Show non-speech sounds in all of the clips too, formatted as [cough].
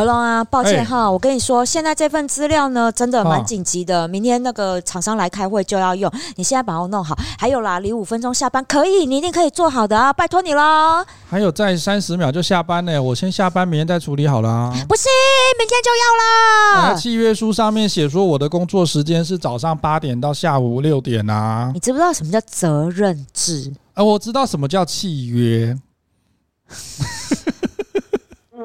何龙啊，抱歉哈，欸、我跟你说，现在这份资料呢，真的蛮紧急的，哦、明天那个厂商来开会就要用，你现在把它弄好。还有啦，离五分钟下班，可以，你一定可以做好的啊，拜托你喽。还有再三十秒就下班呢，我先下班，明天再处理好了。不行，明天就要了。啊、契约书上面写说我的工作时间是早上八点到下午六点啊。你知不知道什么叫责任制？啊，我知道什么叫契约。[laughs]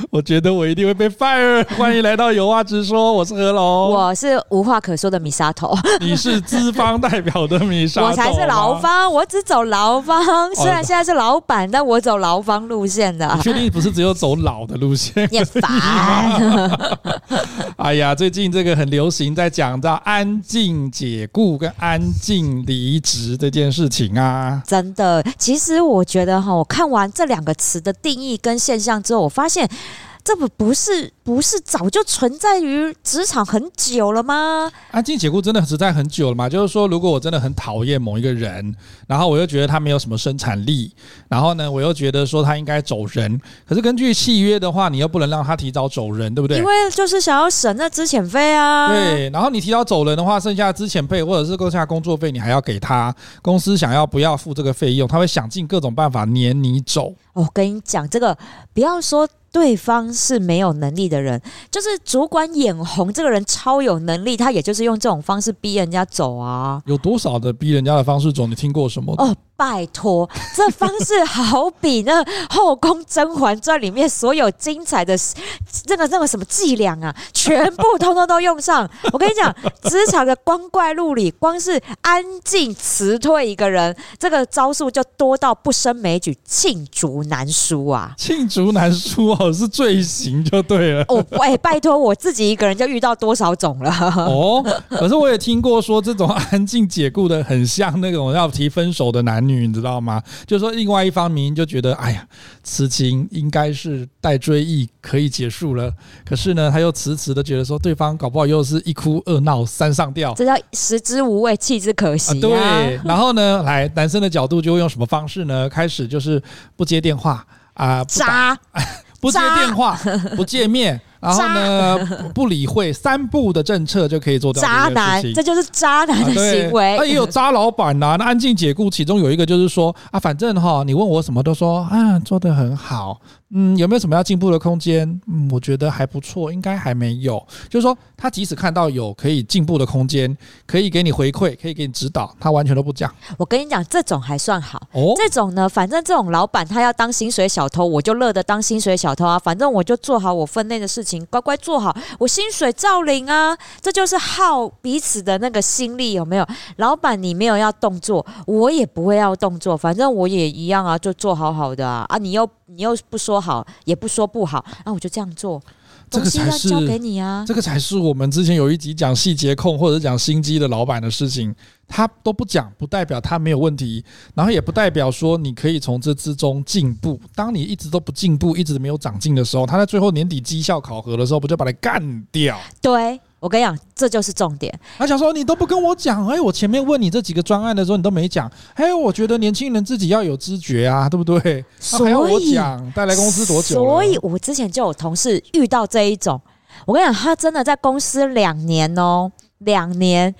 [laughs] 我觉得我一定会被 fire。[laughs] 欢迎来到有话直说，我是何龙，我是无话可说的米沙头，[laughs] 你是资方代表的米沙头，我才是劳方，我只走劳方。虽然现在是老板，但我走劳方路线的。你确定不是只有走老的路线？也烦。哎呀，最近这个很流行，在讲到安静解雇跟安静离职这件事情啊。真的，其实我觉得哈，我看完这两个词的定义跟现象之后，我发现。这不不是不是早就存在于职场很久了吗？安静解雇真的实在很久了吗？就是说，如果我真的很讨厌某一个人，然后我又觉得他没有什么生产力，然后呢，我又觉得说他应该走人，可是根据契约的话，你又不能让他提早走人，对不对？因为就是想要省那资遣费啊。对，然后你提早走人的话，剩下的资遣费或者是剩下工作费，你还要给他。公司想要不要付这个费用，他会想尽各种办法撵你走。我跟你讲，这个不要说。对方是没有能力的人，就是主管眼红这个人超有能力，他也就是用这种方式逼人家走啊。有多少的逼人家的方式走？你听过什么？哦。拜托，这方式好比那《后宫甄嬛传》里面所有精彩的这个那个什么伎俩啊，全部通通都用上。[laughs] 我跟你讲，职场的光怪陆离，光是安静辞退一个人，这个招数就多到不胜枚举，罄竹难书啊！罄竹难书哦，是罪行就对了。哦，哎，拜托，我自己一个人就遇到多少种了。哦，可是我也听过说，这种安静解雇的很像那种要提分手的男女。你知道吗？就是说，另外一方明明就觉得，哎呀，此情应该是待追忆，可以结束了。可是呢，他又迟迟的觉得说，对方搞不好又是一哭二闹三上吊，这叫食之无味，弃之可惜啊。对，然后呢，来男生的角度就会用什么方式呢？开始就是不接电话啊，不打，不接电话，[laughs] 不见面。然后呢，不理会三不的政策就可以做到渣男，这就是渣男的行为。那也有渣老板呐、啊。那安静解雇，其中有一个就是说啊，反正哈，你问我什么都说啊，做的很好。嗯，有没有什么要进步的空间？嗯，我觉得还不错，应该还没有。就是说，他即使看到有可以进步的空间，可以给你回馈，可以给你指导，他完全都不讲。我跟你讲，这种还算好。哦，这种呢，反正这种老板他要当薪水小偷，我就乐得当薪水小偷啊。反正我就做好我分内的事情，乖乖做好，我薪水照领啊。这就是耗彼此的那个心力，有没有？老板你没有要动作，我也不会要动作，反正我也一样啊，就做好好的啊。啊，你又你又不说。好也不说不好，那我就这样做。这个才是交给你啊，这个才是我们之前有一集讲细节控或者讲心机的老板的事情，他都不讲，不代表他没有问题，然后也不代表说你可以从这之中进步。当你一直都不进步，一直没有长进的时候，他在最后年底绩效考核的时候，不就把你干掉？对。我跟你讲，这就是重点。他想说，你都不跟我讲，哎，我前面问你这几个专案的时候，你都没讲。哎，我觉得年轻人自己要有知觉啊，对不对？所以还要我讲，带来公司多久？所以我之前就有同事遇到这一种。我跟你讲，他真的在公司两年哦，两年。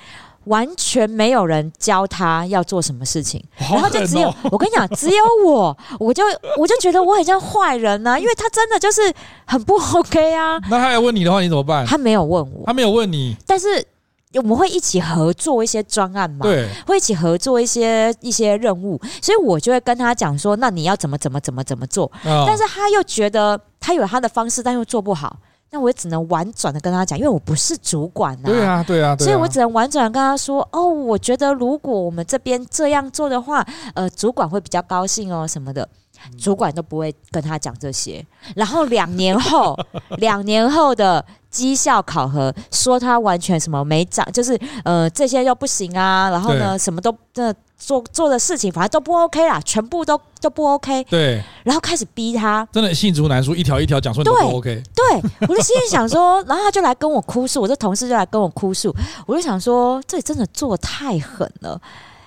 完全没有人教他要做什么事情，然后就只有我跟你讲，只有我，我就我就觉得我很像坏人呢，因为他真的就是很不 [laughs] OK 啊。那他要问你的话，你怎么办？他没有问我，他没有问你，但是我们会一起合作一些专案嘛，对，会一起合作一些一些任务，所以我就会跟他讲说，那你要怎么怎么怎么怎么做，但是他又觉得他有他的方式，但又做不好。那我也只能婉转的跟他讲，因为我不是主管呐。对啊，对啊，所以我只能婉转的跟他说：“哦，我觉得如果我们这边这样做的话，呃，主管会比较高兴哦，什么的。”主管都不会跟他讲这些。然后两年后，两年后的绩效考核说他完全什么没长，就是呃这些又不行啊。然后呢，什么都这。做做的事情反正都不 OK 啦，全部都都不 OK。对，然后开始逼他，真的罄竹难书，一条一条讲说你都不 OK。对，对我就心里想说，[laughs] 然后他就来跟我哭诉，我这同事就来跟我哭诉，我就想说，这里真的做太狠了，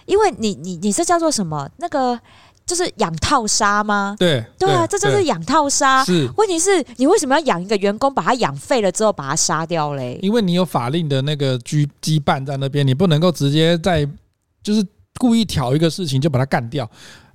因为你你你这叫做什么？那个就是养套杀吗？对对啊，这就是养套杀。是，问题是你为什么要养一个员工，把他养废了之后把他杀掉嘞？因为你有法令的那个拘羁绊在那边，你不能够直接在就是故意挑一个事情就把他干掉。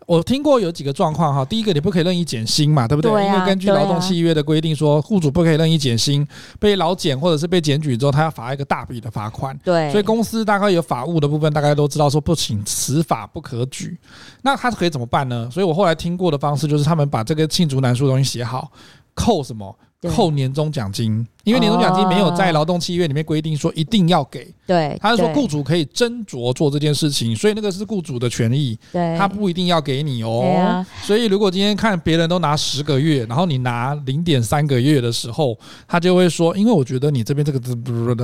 我听过有几个状况哈，第一个你不可以任意减薪嘛，对不对？对啊、因为根据劳动契约的规定说，雇主不可以任意减薪，被劳检或者是被检举之后，他要罚一个大笔的罚款。对，所以公司大概有法务的部分，大概都知道说不请此法不可举。那他可以怎么办呢？所以我后来听过的方式就是他们把这个罄竹难书的东西写好，扣什么？扣年终奖金，因为年终奖金没有在劳动契约里面规定说一定要给。对，他是说雇主可以斟酌做这件事情，所以那个是雇主的权益。对，他不一定要给你哦。所以如果今天看别人都拿十个月，然后你拿零点三个月的时候，他就会说，因为我觉得你这边这个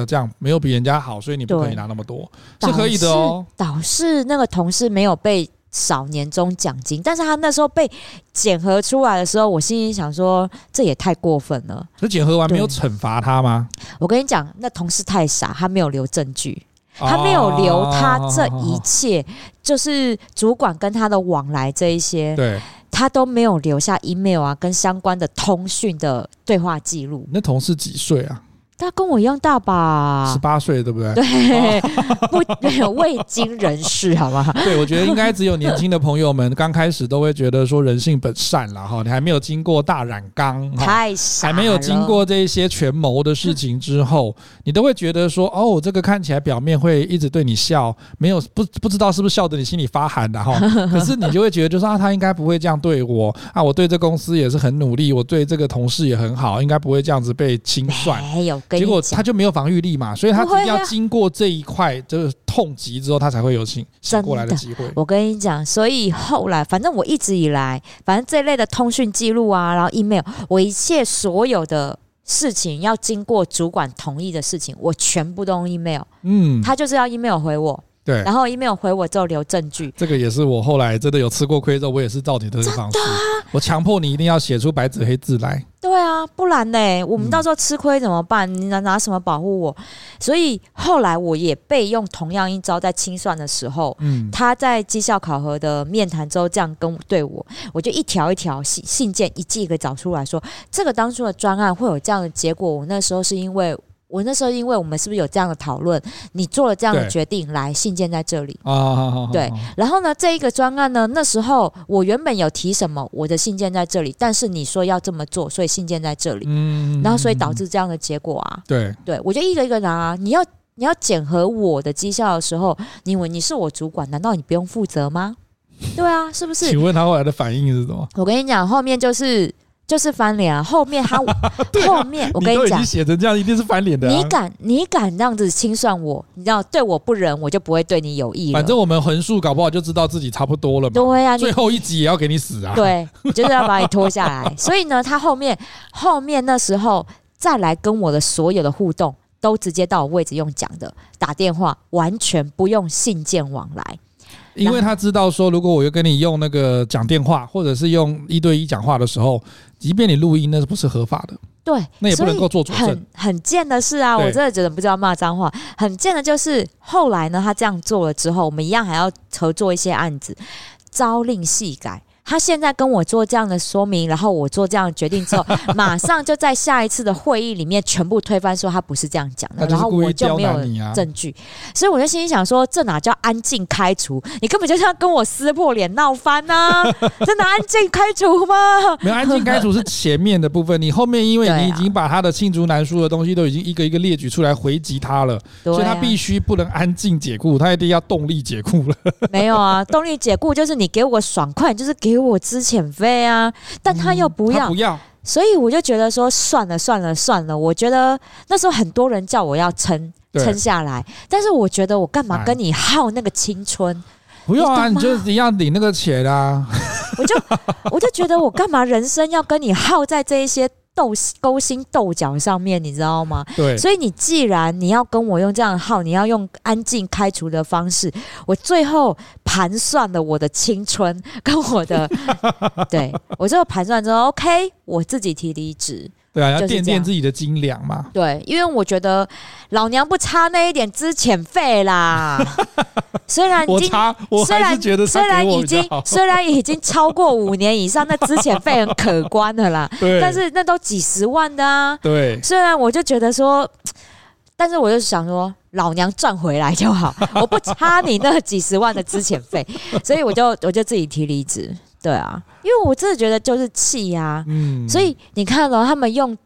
这样没有比人家好，所以你不可以拿那么多，是可以的哦。导致那个同事没有被。少年终奖金，但是他那时候被检核出来的时候，我心里想说，这也太过分了。可检核完没有惩罚他吗？我跟你讲，那同事太傻，他没有留证据，他没有留他这一切，就是主管跟他的往来这一些，对，他都没有留下 email 啊，跟相关的通讯的对话记录。那同事几岁啊？他跟我一样大吧，十八岁对不对？对，不没有未经人事，好吗？对，我觉得应该只有年轻的朋友们刚开始都会觉得说人性本善了哈，你还没有经过大染缸，太傻，还没有经过这些权谋的事情之后，你都会觉得说哦，这个看起来表面会一直对你笑，没有不不知道是不是笑得你心里发寒的哈，[laughs] 可是你就会觉得就是啊，他应该不会这样对我啊，我对这公司也是很努力，我对这个同事也很好，应该不会这样子被清算。没有。结果他就没有防御力嘛，所以他要经过这一块就是痛击之后，他才会有醒醒过来的机会。我跟你讲，所以后来反正我一直以来，反正这类的通讯记录啊，然后 email，我一切所有的事情要经过主管同意的事情，我全部都用 email。嗯，他就是要 email 回我。对，然后 email 回我之后留证据，这个也是我后来真的有吃过亏之后，我也是照你的这个方式，啊、我强迫你一定要写出白纸黑字来。对啊，不然呢，我们到时候吃亏怎么办？你拿拿什么保护我？所以后来我也被用同样一招，在清算的时候，嗯，他在绩效考核的面谈之后这样跟对我，我就一条一条信信件一记给找出来说，这个当初的专案会有这样的结果，我那时候是因为。我那时候，因为我们是不是有这样的讨论？你做了这样的决定，来信件在这里。啊，对。然后呢，这一个专案呢，那时候我原本有提什么，我的信件在这里，但是你说要这么做，所以信件在这里。嗯。然后，所以导致这样的结果啊。对。对，我就一个一个拿。啊你要你要检核我的绩效的时候，你以为你是我主管，难道你不用负责吗？对啊，是不是？请问他后来的反应是什么？我跟你讲，后面就是。就是翻脸啊！后面他 [laughs] 后面我跟你讲，你写成这样一定是翻脸的。你敢你敢这样子清算我？你知道对我不仁，我就不会对你有意了。反正我们横竖搞不好就知道自己差不多了嘛。对啊，最后一集也要给你死啊！对，就是要把你拖下来。[laughs] 所以呢，他后面后面那时候再来跟我的所有的互动，都直接到我位置用讲的，打电话完全不用信件往来。因为他知道说，如果我又跟你用那个讲电话，或者是用一对一讲话的时候，即便你录音，那是不是合法的？对，那也不能够做主证。很很贱的是啊，我真的觉得不知道骂脏话。很贱的就是后来呢，他这样做了之后，我们一样还要合作一些案子，朝令夕改。他现在跟我做这样的说明，然后我做这样的决定之后，[laughs] 马上就在下一次的会议里面全部推翻，说他不是这样讲的，然后我就没有证据，所以我就心里想说，这哪叫安静开除？你根本就是要跟我撕破脸闹翻呐！真的安静开除吗？[laughs] 没有安静开除是前面的部分，你后面因为你已经把他的罄竹难书的东西都已经一个一个列举出来回击他了，所以他必须不能安静解雇，他一定要动力解雇了。[laughs] 没有啊，动力解雇就是你给我爽快，就是给。给我资遣费啊，但他又不要，不要，所以我就觉得说算了算了算了。我觉得那时候很多人叫我要撑撑下来，但是我觉得我干嘛跟你耗那个青春？不用啊，你就一样领那个钱啊。我就我就觉得我干嘛人生要跟你耗在这一些。斗勾心斗角上面，你知道吗？对，所以你既然你要跟我用这样的号，你要用安静开除的方式，我最后盘算了我的青春跟我的，[laughs] 对我最后盘算之后，OK，我自己提离职，对啊，要垫垫自己的斤两嘛。对，因为我觉得老娘不差那一点资遣费啦。[laughs] 虽然已经，虽然觉得虽然已经 [laughs] 虽然已经超过五年以上，那资遣费很可观的啦。[laughs] 对，但是那都几十万的啊。对，虽然我就觉得说，但是我就想说，老娘赚回来就好，我不差你那几十万的资遣费，所以我就我就自己提离职。对啊，因为我真的觉得就是气呀、啊，嗯，所以你看到他们用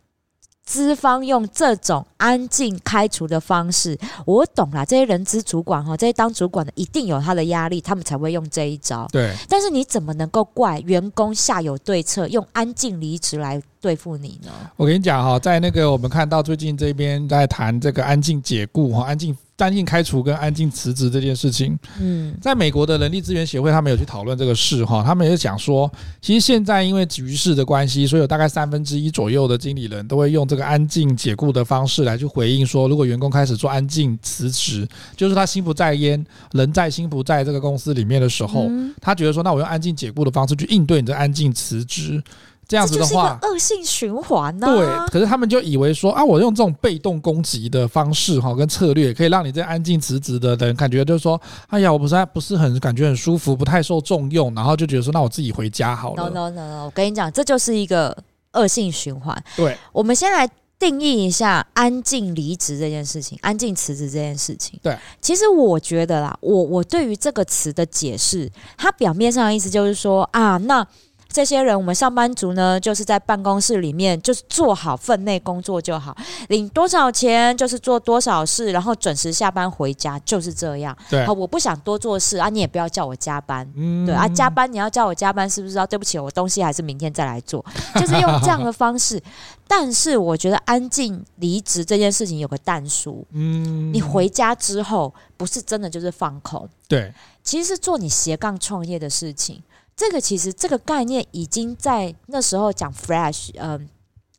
资方用这种安静开除的方式，我懂啦，这些人资主管哈，这些当主管的一定有他的压力，他们才会用这一招。对，但是你怎么能够怪员工下有对策，用安静离职来对付你呢？我跟你讲哈，在那个我们看到最近这边在谈这个安静解雇哈，安静。安静开除跟安静辞职这件事情，嗯，在美国的人力资源协会，他们有去讨论这个事哈，他们也讲说，其实现在因为局势的关系，所以有大概三分之一左右的经理人都会用这个安静解雇的方式来去回应说，如果员工开始做安静辞职，就是他心不在焉，人在心不在这个公司里面的时候，他觉得说，那我用安静解雇的方式去应对你的安静辞职。这样子的话，恶性循环呢？对，可是他们就以为说啊，我用这种被动攻击的方式哈，跟策略，可以让你这安静辞职的人感觉就是说，哎呀，我不是不是很感觉很舒服，不太受重用，然后就觉得说，那我自己回家好了。No no no no，我跟你讲，这就是一个恶性循环。对，我们先来定义一下安静离职这件事情，安静辞职这件事情。对，其实我觉得啦，我我对于这个词的解释，它表面上的意思就是说啊，那。这些人，我们上班族呢，就是在办公室里面，就是做好分内工作就好，领多少钱就是做多少事，然后准时下班回家，就是这样。对，好，我不想多做事啊，你也不要叫我加班。嗯，对啊，加班你要叫我加班，是不是？啊，对不起，我东西还是明天再来做，[laughs] 就是用这样的方式。但是我觉得安静离职这件事情有个淡书，嗯，你回家之后不是真的就是放空，对，其实是做你斜杠创业的事情。这个其实这个概念已经在那时候讲 Flash，嗯、呃，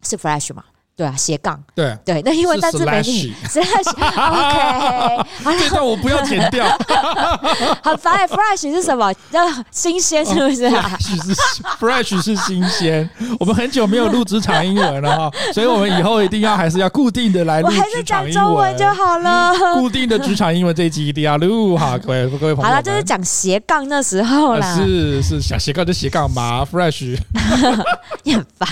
是 Flash 吗？对啊，斜杠，对对，那因为但是没你，Slash，OK，[laughs] 这段我不要剪掉，[laughs] 很烦。Fresh 是什么？叫新鲜是不是啊？Fresh 是新鲜。我们很久没有录职场英文了哈，所以我们以后一定要还是要固定的来录职场英文，中文就好了。固定的职场英文这一集一定要录哈，各位各位朋友。好了，就是讲斜杠那时候啦，是是想斜杠就斜杠嘛，Fresh，[laughs] 你很烦。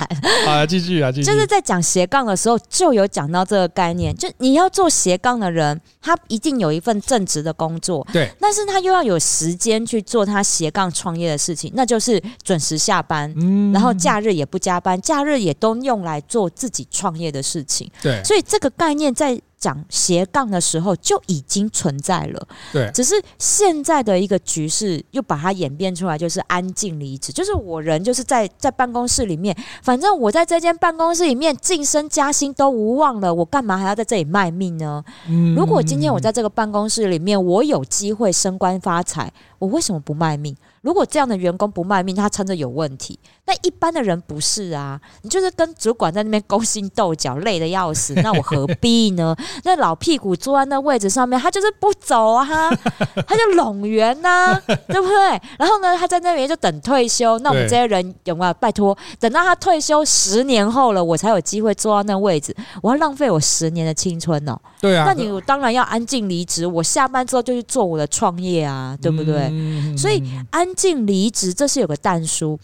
好，继续啊，继续，就是在讲斜杠。的时候就有讲到这个概念，就你要做斜杠的人，他一定有一份正职的工作，对，但是他又要有时间去做他斜杠创业的事情，那就是准时下班，嗯，然后假日也不加班，假日也都用来做自己创业的事情，对，所以这个概念在。讲斜杠的时候就已经存在了，对，只是现在的一个局势又把它演变出来，就是安静离职，就是我人就是在在办公室里面，反正我在这间办公室里面晋升加薪都无望了，我干嘛还要在这里卖命呢？嗯，如果今天我在这个办公室里面，我有机会升官发财，我为什么不卖命？如果这样的员工不卖命，他撑着有问题。那一般的人不是啊，你就是跟主管在那边勾心斗角，累得要死。[laughs] 那我何必呢？那老屁股坐在那位置上面，他就是不走啊，[laughs] 他就拢圆呐，[laughs] 对不对？然后呢，他在那边就等退休。那我们这些人有没有拜托？等到他退休十年后了，我才有机会坐到那位置。我要浪费我十年的青春哦。对啊，那你当然要安静离职。我下班之后就去做我的创业啊，对不对？嗯、所以安。静离职，这是有个但书，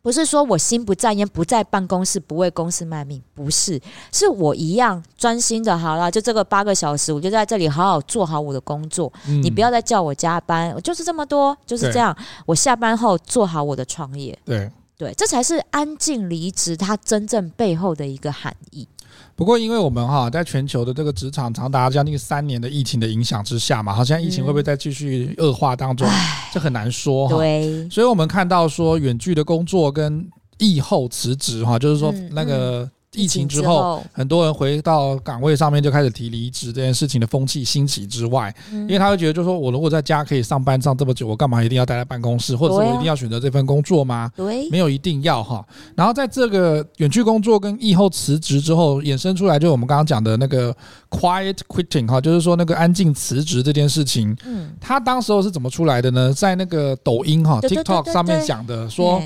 不是说我心不在焉，不在办公室，不为公司卖命，不是，是我一样专心的。好了，就这个八个小时，我就在这里好好做好我的工作。嗯、你不要再叫我加班，我就是这么多，就是这样。我下班后做好我的创业。对对，这才是安静离职它真正背后的一个含义。不过，因为我们哈在全球的这个职场长达将近三年的疫情的影响之下嘛，好像疫情会不会再继续恶化当中，这很难说哈。对，所以我们看到说远距的工作跟疫后辞职哈，就是说那个。疫情之后，很多人回到岗位上面就开始提离职这件事情的风气兴起之外，因为他会觉得，就是说我如果在家可以上班上这么久，我干嘛一定要待在办公室，或者是我一定要选择这份工作吗？对，没有一定要哈。然后在这个远距工作跟疫后辞职之后，衍生出来就是我们刚刚讲的那个 quiet quitting 哈，就是说那个安静辞职这件事情。嗯，他当时候是怎么出来的呢？在那个抖音哈 TikTok 上面讲的说。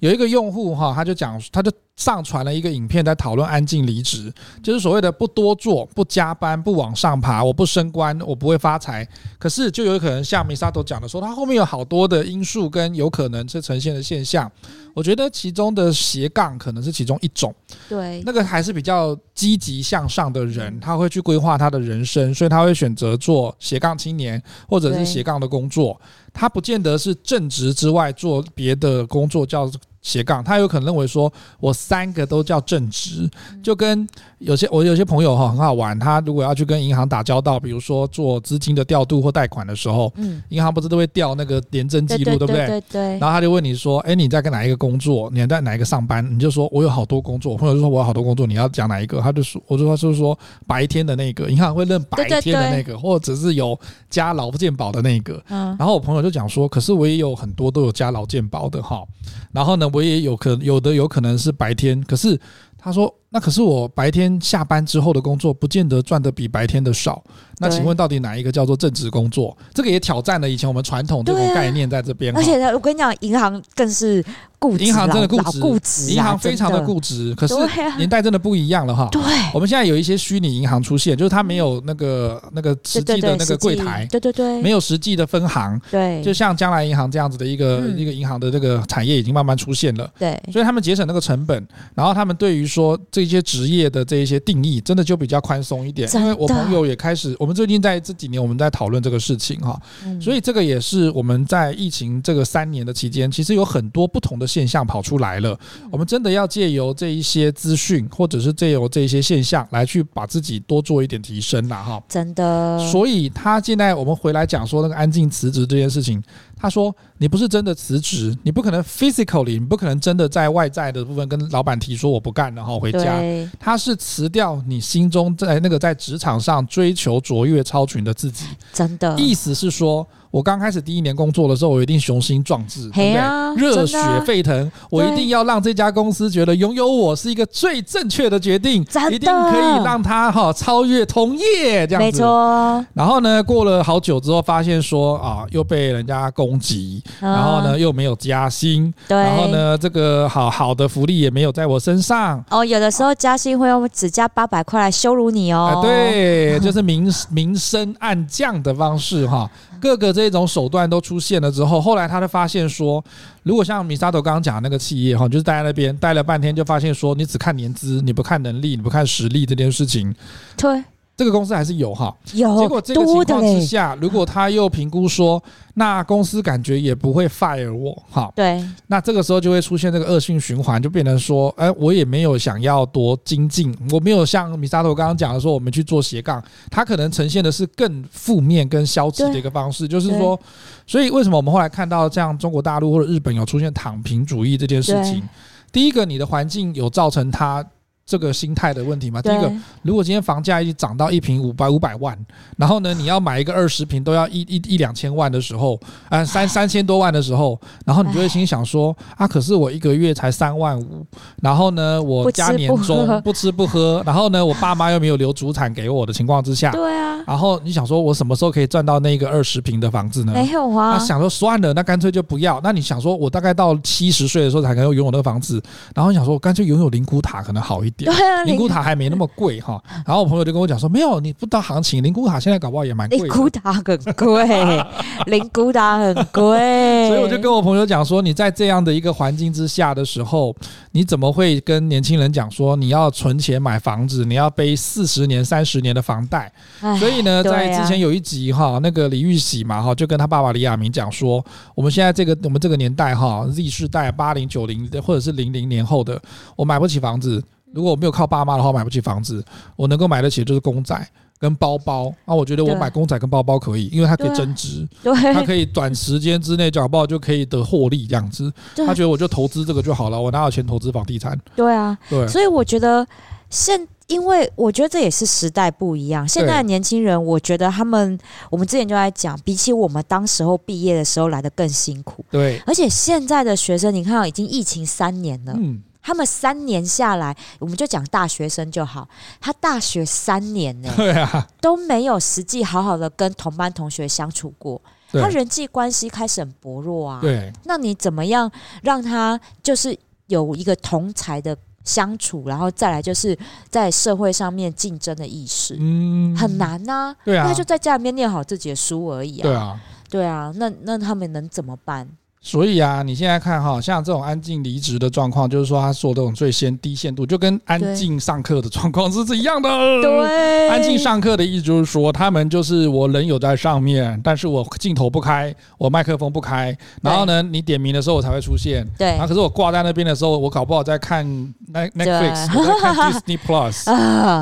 有一个用户哈，他就讲，他就上传了一个影片，在讨论安静离职，就是所谓的不多做、不加班、不往上爬，我不升官，我不会发财。可是就有可能像 Misato 讲的说，他后面有好多的因素跟有可能是呈现的现象。我觉得其中的斜杠可能是其中一种。对，那个还是比较积极向上的人，他会去规划他的人生，所以他会选择做斜杠青年或者是斜杠的工作。他不见得是正职之外做别的工作叫斜杠，他有可能认为说我三个都叫正职，就跟有些我有些朋友哈很好玩，他如果要去跟银行打交道，比如说做资金的调度或贷款的时候，嗯，银行不是都会调那个联征记录，对不对？对对对。然后他就问你说，哎，你在跟哪一个工作？你在哪一个上班？你就说我有好多工作。我朋友就说我有好多工作，你要讲哪一个？他就说，我就说就是说白天的那个，银行会认白天的那个，或者是有加劳健保的那个。嗯。然后我朋友就讲说，可是我也有很多都有加劳健保的哈。然后呢，我也有可有的有可能是白天，可是他说，那可是我白天下班之后的工作，不见得赚的比白天的少。那请问到底哪一个叫做正职工作？这个也挑战了以前我们传统这种概念在这边。而且呢，我跟你讲，银行更是固执，银行真的固执，固执，银行非常的固执。可是年代真的不一样了哈。对，我们现在有一些虚拟银行出现，就是它没有那个那个实际的那个柜台，对对对，没有实际的分行。对，就像将来银行这样子的一个一个银行的这个产业已经慢慢出现了。对，所以他们节省那个成本，然后他们对于说这些职业的这一些定义，真的就比较宽松一点。因为我朋友也开始，我们最近在这几。年我们在讨论这个事情哈，所以这个也是我们在疫情这个三年的期间，其实有很多不同的现象跑出来了。我们真的要借由这一些资讯，或者是借由这一些现象来去把自己多做一点提升了哈。真的。所以他现在我们回来讲说那个安静辞职这件事情。他说：“你不是真的辞职，你不可能 physically，你不可能真的在外在的部分跟老板提说我不干，然后回家。他是辞掉你心中在那个在职场上追求卓越超群的自己，真的。意思是说。”我刚开始第一年工作的时候，我一定雄心壮志，对不对？热血沸腾，我一定要让这家公司觉得拥有我是一个最正确的决定，一定可以让他哈超越同业这样子。没错。然后呢，过了好久之后，发现说啊，又被人家攻击，然后呢又没有加薪，对。然后呢，这个好好的福利也没有在我身上。哦，有的时候加薪会用只加八百块来羞辱你哦。对，就是明明升暗降的方式哈。各个这种手段都出现了之后，后来他就发现说，如果像米沙头刚刚讲的那个企业哈，就是待在那边待了半天，就发现说，你只看年资，你不看能力，你不看实力这件事情，对。这个公司还是有哈，有。结果这个情况之下，如果他又评估说，那公司感觉也不会 fire 我，哈，对。那这个时候就会出现这个恶性循环，就变成说，哎，我也没有想要多精进，我没有像米萨头刚刚讲的说，我们去做斜杠，他可能呈现的是更负面、跟消极的一个方式，就是说，所以为什么我们后来看到像中国大陆或者日本有出现躺平主义这件事情？第一个，你的环境有造成他。这个心态的问题嘛，第一个，如果今天房价一涨到一平五百五百万，然后呢，你要买一个二十平都要一一一两千万的时候，啊，三三千多万的时候，然后你就会心想说，啊，可是我一个月才三万五，然后呢，我家年终不吃不喝，然后呢，我爸妈又没有留祖产给我的情况之下，对啊，然后你想说我什么时候可以赚到那个二十平的房子呢？没有啊，想说算了，那干脆就不要。那你想说我大概到七十岁的时候才能够拥有那个房子，然后你想说我干脆拥有灵骨塔可能好一点。对啊，[laughs] 灵骨塔还没那么贵哈，然后我朋友就跟我讲说，没有，你不知道行情，灵骨塔现在搞不好也蛮贵。灵骨塔很贵，灵骨塔很贵，[laughs] 所以我就跟我朋友讲说，你在这样的一个环境之下的时候，你怎么会跟年轻人讲说你要存钱买房子，你要背四十年、三十年的房贷？所以呢，在之前有一集哈，那个李玉玺嘛哈，就跟他爸爸李亚明讲说，我们现在这个我们这个年代哈，Z 世代八零九零或者是零零年后的，我买不起房子。如果我没有靠爸妈的话，买不起房子，我能够买得起就是公仔跟包包。那我觉得我买公仔跟包包可以，因为它可以增值，对，它可以短时间之内搞不好就可以得获利这样子。他觉得我就投资这个就好了，我哪有钱投资房地产？对啊，对。所以我觉得现，因为我觉得这也是时代不一样。现在的年轻人，我觉得他们，我们之前就在讲，比起我们当时候毕业的时候来的更辛苦。对，而且现在的学生，你看，已经疫情三年了。嗯。他们三年下来，我们就讲大学生就好。他大学三年呢，[laughs] 对啊，都没有实际好好的跟同班同学相处过，他人际关系开始很薄弱啊。对，那你怎么样让他就是有一个同才的相处，然后再来就是在社会上面竞争的意识，嗯，很难呐、啊。对啊，那就在家里面念好自己的书而已啊。对啊，对啊，那那他们能怎么办？所以啊，你现在看哈，像这种安静离职的状况，就是说他说这种最先低限度，就跟安静上课的状况是是一样的。对，安静上课的意思就是说，他们就是我人有在上面，但是我镜头不开，我麦克风不开，然后呢，你点名的时候我才会出现。对，然后可是我挂在那边的时候，我搞不好在看 Netflix，我在看 [laughs] Disney Plus。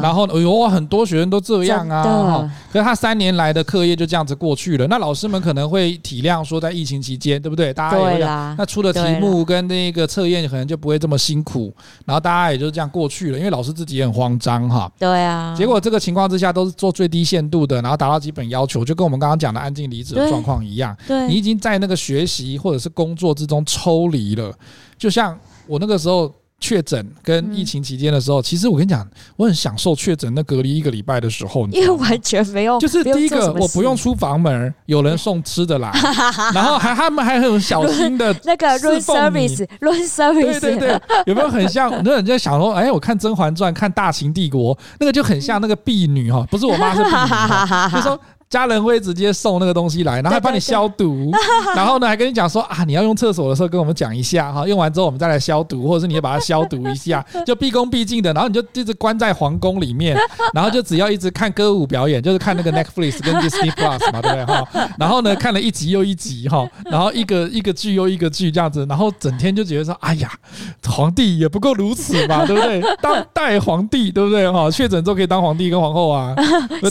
然后有很多学生都这样啊。可是他三年来的课业就这样子过去了，那老师们可能会体谅说，在疫情期间，对不对？大家对啦，那出的题目跟那个测验可能就不会这么辛苦，然后大家也就这样过去了，因为老师自己也很慌张哈。对啊。结果这个情况之下都是做最低限度的，然后达到基本要求，就跟我们刚刚讲的安静离职的状况一样。对。你已经在那个学习或者是工作之中抽离了，就像我那个时候。确诊跟疫情期间的时候，嗯、其实我跟你讲，我很享受确诊那隔离一个礼拜的时候，因为完全没有，就是第一个我不用出房门，有人送吃的来，[laughs] 然后还他们还很小心的 [laughs] 那个 room service，room service，对对对，有没有很像？那人家想说，哎，我看《甄嬛传》看《大秦帝国》，那个就很像那个婢女哈，不是我妈是婢女，[laughs] 就说。家人会直接送那个东西来，然后还帮你消毒，然后呢还跟你讲说啊，你要用厕所的时候跟我们讲一下哈，用完之后我们再来消毒，或者是你也把它消毒一下，[laughs] 就毕恭毕敬的，然后你就一直关在皇宫里面，[laughs] 然后就只要一直看歌舞表演，就是看那个 Netflix 跟 Disney Plus 嘛，对不对哈？然后呢看了一集又一集哈，然后一个一个剧又一个剧这样子，然后整天就觉得说，哎呀，皇帝也不过如此嘛，[laughs] 对不对？当代皇帝对不对哈？确诊之后可以当皇帝跟皇后啊，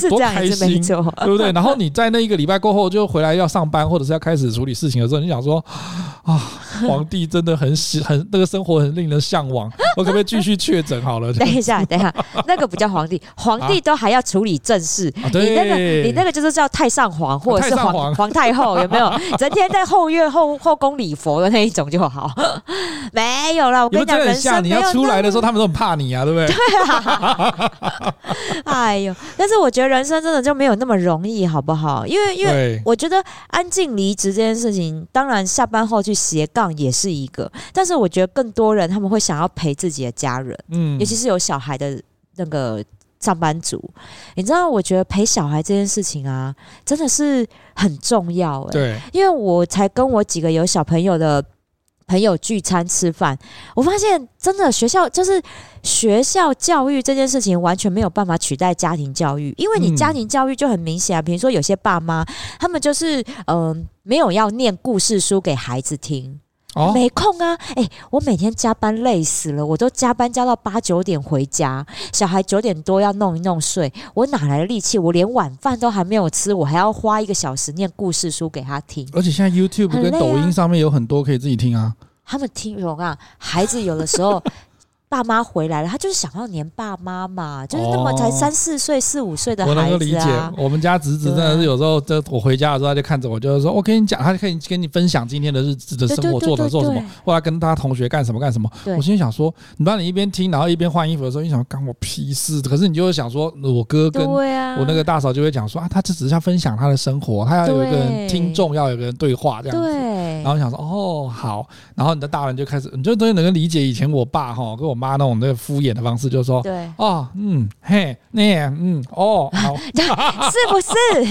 多开心，对不对？然后你在那一个礼拜过后就回来要上班，或者是要开始处理事情的时候，你想说 [sighs] 啊，皇帝真的很喜很那个生活很令人向往，[laughs] 我可不可以继续确诊好了？[laughs] 等一下，等一下，那个不叫皇帝，[laughs] 皇帝都还要处理正事，啊、你那个你那个就是叫太上皇或者是皇、啊、皇，皇太后，有没有？整天在后院后后宫礼佛的那一种就好，没有了。我跟你讲，人生你要出来的时候，他们都很怕你啊，对不对？对啊。哎呦，但是我觉得人生真的就没有那么容易，好不好？好，因为因为我觉得安静离职这件事情，当然下班后去斜杠也是一个，但是我觉得更多人他们会想要陪自己的家人，嗯，尤其是有小孩的那个上班族，你知道，我觉得陪小孩这件事情啊，真的是很重要欸，对，因为我才跟我几个有小朋友的。朋友聚餐吃饭，我发现真的学校就是学校教育这件事情完全没有办法取代家庭教育，因为你家庭教育就很明显啊，比如说有些爸妈他们就是嗯、没有要念故事书给孩子听。哦、没空啊！哎、欸，我每天加班累死了，我都加班加到八九点回家，小孩九点多要弄一弄睡，我哪来的力气？我连晚饭都还没有吃，我还要花一个小时念故事书给他听。而且现在 YouTube 跟抖音上面有很多可以自己听啊。啊他们听我讲，孩子有的时候。爸妈回来了，他就是想要黏爸妈嘛，就是那么才三四岁、四五岁的孩子啊。我能够理解，我们家侄子真的是有时候，这我回家的时候他就看着我，就是说我跟你讲，他就可以跟你分享今天的日子的生活，做的做什么，后来跟他同学干什么干什么。我心里想说，你当你一边听，然后一边换衣服的时候，你想干我屁事？可是你就会想说，我哥跟我那个大嫂就会讲说啊，他这只是要分享他的生活，他要有一个人听众，要有一个人对话这样子。然后想说哦好，然后你的大人就开始，你就终于能够理解以前我爸哈跟我妈那种那个。敷衍的方式就是说，对哦，嗯，嘿，那样，嗯，哦，好，是不是？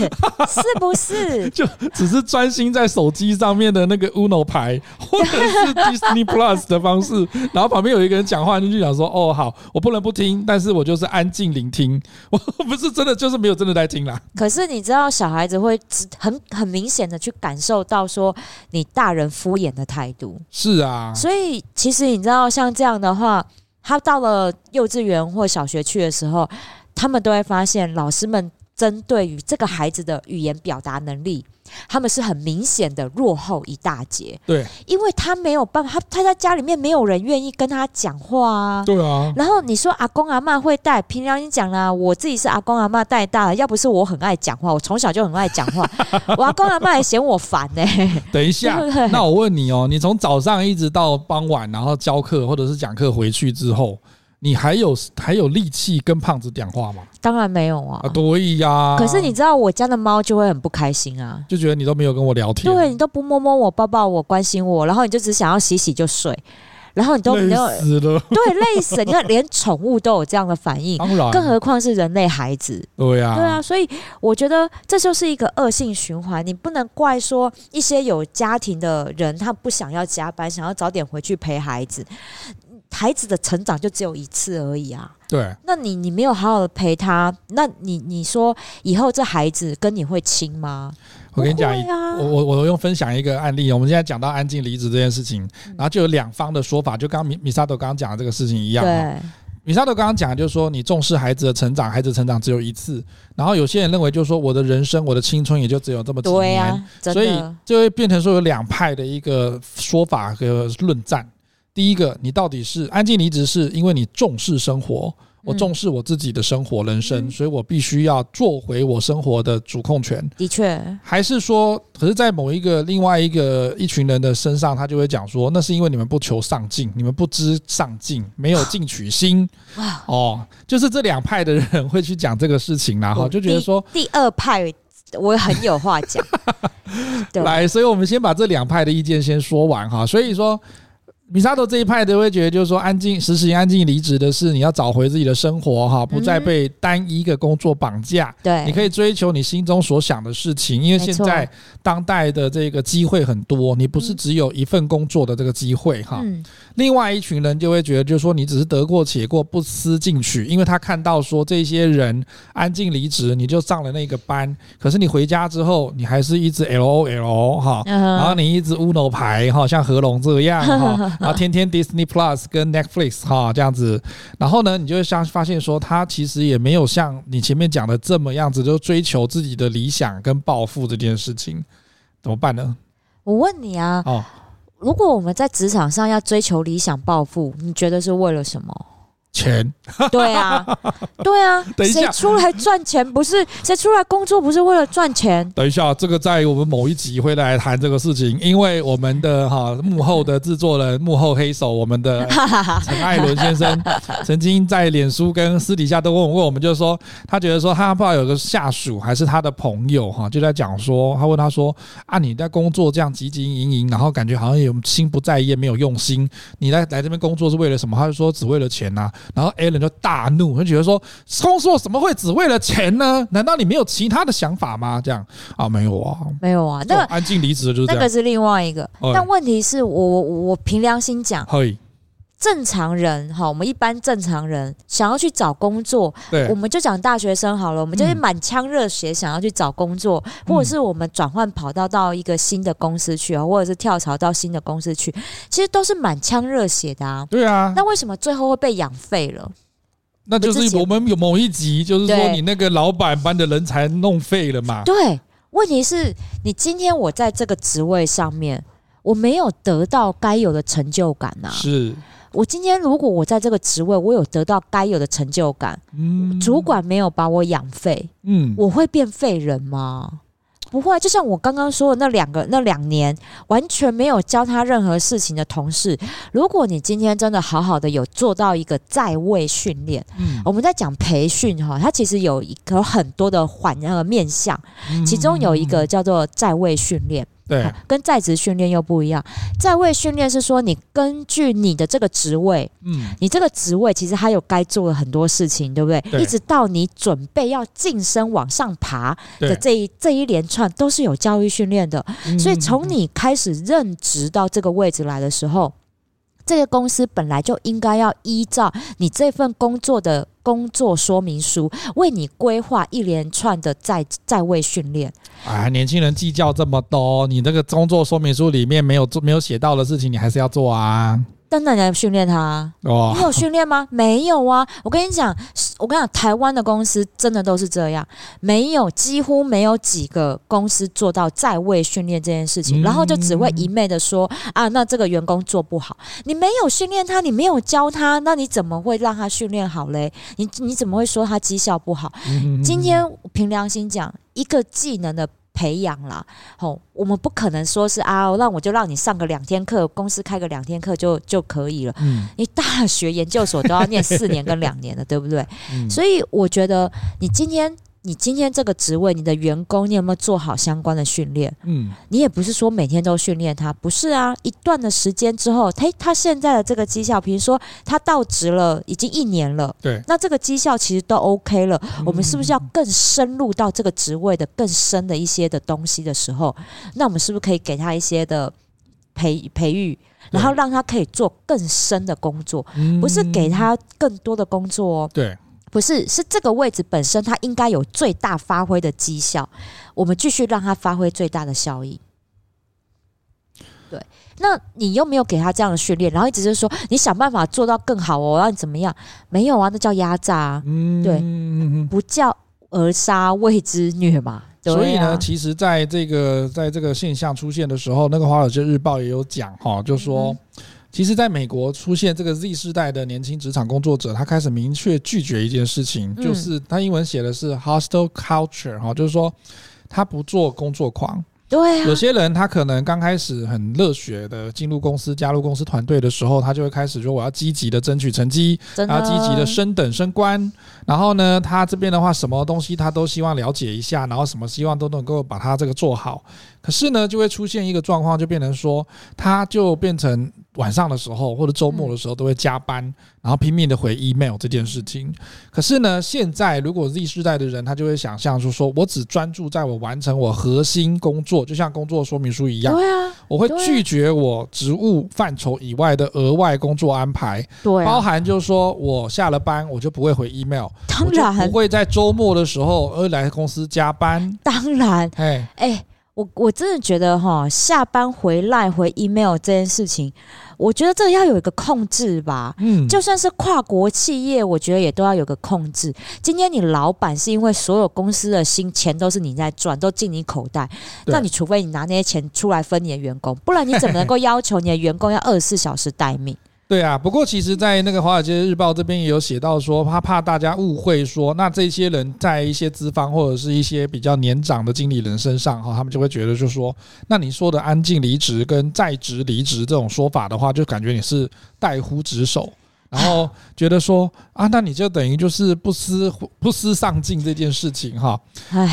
是不是？[laughs] 就只是专心在手机上面的那个 Uno 牌，或者是 Disney [laughs] Plus 的方式，然后旁边有一个人讲话，你就想说，哦，好，我不能不听，但是我就是安静聆听，我不是真的，就是没有真的在听啦。可是你知道，小孩子会很很明显的去感受到说，你大人敷衍的态度。是啊，所以其实你知道，像这样的话。他到了幼稚园或小学去的时候，他们都会发现老师们针对于这个孩子的语言表达能力。他们是很明显的落后一大截，对，因为他没有办法，他他在家里面没有人愿意跟他讲话啊，对啊。然后你说阿公阿嬷会带，平常你讲啦，我自己是阿公阿嬷带大的，要不是我很爱讲话，我从小就很爱讲话，[laughs] 我阿公阿嬷还嫌我烦呢、欸。等一下，对 [laughs] 对，那我问你哦，你从早上一直到傍晚，然后教课或者是讲课回去之后。你还有还有力气跟胖子讲话吗？当然没有啊！啊，对呀。可是你知道我家的猫就会很不开心啊，就觉得你都没有跟我聊天，对，你都不摸摸我、抱抱我、关心我，然后你就只想要洗洗就睡。然后你都没有死了，对，累死了。你看，连宠物都有这样的反应，当然，更何况是人类孩子。对呀、啊，对啊，所以我觉得这就是一个恶性循环。你不能怪说一些有家庭的人，他不想要加班，想要早点回去陪孩子。孩子的成长就只有一次而已啊。对，那你你没有好好的陪他，那你你说以后这孩子跟你会亲吗？我跟你讲，啊、我我我用分享一个案例。我们现在讲到安静离职这件事情，嗯、然后就有两方的说法，就刚米米萨豆刚刚讲的这个事情一样。对，米萨豆刚刚讲就是说，你重视孩子的成长，孩子成长只有一次。然后有些人认为，就是说，我的人生，我的青春也就只有这么几年，啊、所以就会变成说有两派的一个说法和论战。第一个，你到底是安静离职，是因为你重视生活？我重视我自己的生活人生，嗯、所以我必须要做回我生活的主控权。的确，还是说，可是，在某一个另外一个一群人的身上，他就会讲说，那是因为你们不求上进，你们不知上进，没有进取心。哇哦，就是这两派的人会去讲这个事情，然后就觉得说，第二派我很有话讲。[laughs] 对来，所以我们先把这两派的意见先说完哈。所以说。米沙头这一派的会觉得，就是说安静实行安静离职的是你要找回自己的生活哈，不再被单一个工作绑架。对，你可以追求你心中所想的事情，因为现在当代的这个机会很多，你不是只有一份工作的这个机会哈。另外一群人就会觉得，就是说你只是得过且过，不思进取，因为他看到说这些人安静离职，你就上了那个班，可是你回家之后，你还是一直 L O L 哈，然后你一直 Uno 牌哈，像何龙这样哈。[laughs] 然后天天 Disney Plus 跟 Netflix 哈这样子，然后呢，你就会像发现说，他其实也没有像你前面讲的这么样子，就追求自己的理想跟抱负这件事情，怎么办呢？我问你啊，哦，如果我们在职场上要追求理想抱负，你觉得是为了什么？钱，对啊，[laughs] 对啊，等一下，谁出来赚钱不是？谁出来工作不是为了赚钱？等一下，这个在我们某一集会来谈这个事情，因为我们的哈幕后的制作人、幕后黑手，我们的 [laughs] 陈艾伦先生，曾经在脸书跟私底下都问问我们，就是说他觉得说他不知道有个下属还是他的朋友哈，就在讲说，他问他说啊，你在工作这样汲汲营营，然后感觉好像有心不在焉，没有用心，你来来这边工作是为了什么？他就说只为了钱呐。然后 Alan 就大怒，他觉得说，工作怎么会只为了钱呢？难道你没有其他的想法吗？这样啊，没有啊，没有啊，那个安静离职就是这样，那个是另外一个。但问题是我我我凭良心讲，正常人哈，我们一般正常人想要去找工作，对，我们就讲大学生好了，我们就是满腔热血想要去找工作，嗯、或者是我们转换跑道到一个新的公司去啊，或者是跳槽到新的公司去，其实都是满腔热血的啊。对啊，那为什么最后会被养废了？那就是我们有某一集，就是说你那个老板把你的人才弄废了嘛。对，问题是你今天我在这个职位上面，我没有得到该有的成就感啊。是。我今天如果我在这个职位，我有得到该有的成就感，嗯，主管没有把我养废，嗯，我会变废人吗？不会。就像我刚刚说的那两个那两年，完全没有教他任何事情的同事，如果你今天真的好好的有做到一个在位训练，嗯，我们在讲培训哈，它其实有一个很多的环那个面向，其中有一个叫做在位训练。对，跟在职训练又不一样。在位训练是说，你根据你的这个职位，嗯，你这个职位其实还有该做的很多事情，对不对？对，一直到你准备要晋升往上爬的这一这一连串，都是有教育训练的。所以从你开始任职到这个位置来的时候，这个公司本来就应该要依照你这份工作的工作说明书，为你规划一连串的在在位训练。哎，年轻人计较这么多，你那个工作说明书里面没有做、没有写到的事情，你还是要做啊。当然你要训练他，哦，你有训练吗？[laughs] 没有啊。我跟你讲，我跟你讲，台湾的公司真的都是这样，没有，几乎没有几个公司做到在位训练这件事情，然后就只会一昧的说啊，那这个员工做不好，你没有训练他，你没有教他，那你怎么会让他训练好嘞？你你怎么会说他绩效不好？今天凭良心讲，一个技能的。培养啦，吼，我们不可能说是啊，让我就让你上个两天课，公司开个两天课就就可以了。嗯，你大学研究所都要念四年跟两年的，对不对？嗯，所以我觉得你今天你今天这个职位，你的员工你有没有做好相关的训练？嗯，你也不是说每天都训练他，不是啊。一段的时间之后，他他现在的这个绩效，比如说他到职了已经一年了，对，那这个绩效其实都 OK 了。我们是不是要更深入到这个职位的更深的一些的东西的时候，那我们是不是可以给他一些的培培育，然后让他可以做更深的工作，不是给他更多的工作哦？对。不是，是这个位置本身，它应该有最大发挥的绩效。我们继续让它发挥最大的效益。对，那你又没有给他这样的训练，然后一直是说你想办法做到更好哦，让你怎么样？没有啊，那叫压榨啊。嗯，对，不叫而杀谓之虐嘛。啊。所以呢，其实在这个在这个现象出现的时候，那个《华尔街日报》也有讲哈，就说。嗯其实，在美国出现这个 Z 世代的年轻职场工作者，他开始明确拒绝一件事情，嗯、就是他英文写的是 hostile culture 哈，就是说他不做工作狂。对啊，有些人他可能刚开始很热血的进入公司，加入公司团队的时候，他就会开始说我要积极的争取成绩，然后积极的升等升官。然后呢，他这边的话，什么东西他都希望了解一下，然后什么希望都能够把他这个做好。可是呢，就会出现一个状况，就变成说，他就变成晚上的时候或者周末的时候都会加班，然后拼命的回 email 这件事情。可是呢，现在如果 Z 世代的人，他就会想象出，说我只专注在我完成我核心工作，就像工作说明书一样。对啊，我会拒绝我职务范畴以外的额外工作安排。对，包含就是说我下了班我就不会回 email，当然不会在周末的时候而来公司加班。当然，哎哎。我我真的觉得哈，下班回来回 email 这件事情，我觉得这个要有一个控制吧。嗯，就算是跨国企业，我觉得也都要有个控制。今天你老板是因为所有公司的薪钱都是你在赚，都进你口袋，那你除非你拿那些钱出来分你的员工，不然你怎么能够 [laughs] 要求你的员工要二十四小时待命？对啊，不过其实，在那个《华尔街日报》这边也有写到说，他怕大家误会说，那这些人在一些资方或者是一些比较年长的经理人身上哈，他们就会觉得就是说，那你说的安静离职跟在职离职这种说法的话，就感觉你是怠忽职守。然后觉得说啊，那你就等于就是不思不思上进这件事情哈。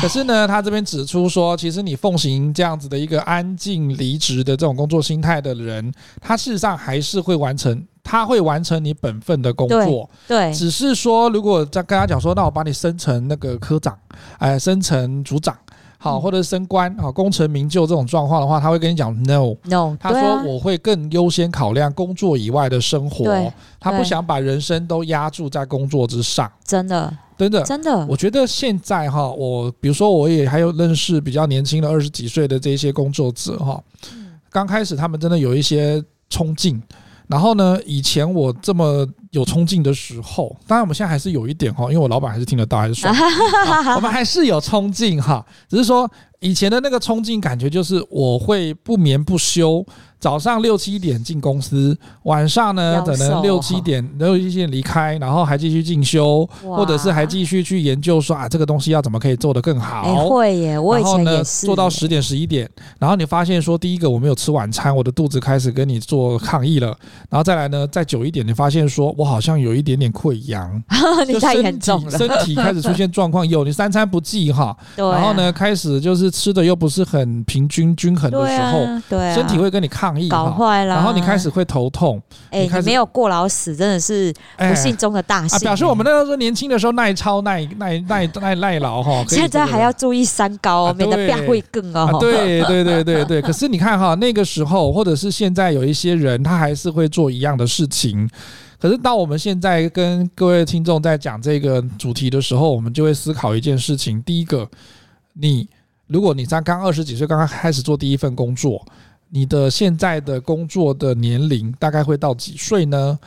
可是呢，他这边指出说，其实你奉行这样子的一个安静离职的这种工作心态的人，他事实上还是会完成，他会完成你本分的工作。对，只是说，如果再跟他讲说，那我把你升成那个科长，哎，升成组长。好，或者升官，好，功成名就这种状况的话，他会跟你讲 no no，他说我会更优先考量工作以外的生活，他不想把人生都压注在工作之上。真的，真的，真的。我觉得现在哈，我比如说我也还有认识比较年轻的二十几岁的这些工作者哈，刚开始他们真的有一些冲劲，然后呢，以前我这么。有冲劲的时候，当然我们现在还是有一点哈，因为我老板还是听得到，还是说，[laughs] 我们还是有冲劲哈，只是说以前的那个冲劲感觉就是我会不眠不休。早上六七点进公司，晚上呢可能六七点六七点离开，然后还继续进修，或者是还继续去研究说啊这个东西要怎么可以做得更好。欸、会耶，我以前也是。做到十点十一点，然后你发现说第一个我没有吃晚餐，我的肚子开始跟你做抗议了，然后再来呢再久一点，你发现说我好像有一点点溃疡，[laughs] 你太严重了，身体开始出现状况，有你三餐不继哈，[laughs] 然后呢开始就是吃的又不是很平均均衡的时候，对，身体会跟你抗议。搞坏了，然后你开始会头痛。哎、欸，你没有过劳死，真的是不幸中的大幸、欸欸。啊，表示我们那个时候年轻的时候耐操耐耐耐耐耐劳哈。[laughs] 现在还要注意三高，免得变会更哦。啊、对对对对对。[laughs] 可是你看哈，那个时候或者是现在有一些人，他还是会做一样的事情。可是到我们现在跟各位听众在讲这个主题的时候，我们就会思考一件事情：第一个，你如果你在刚二十几岁，刚刚开始做第一份工作。你的现在的工作的年龄大概会到几岁呢？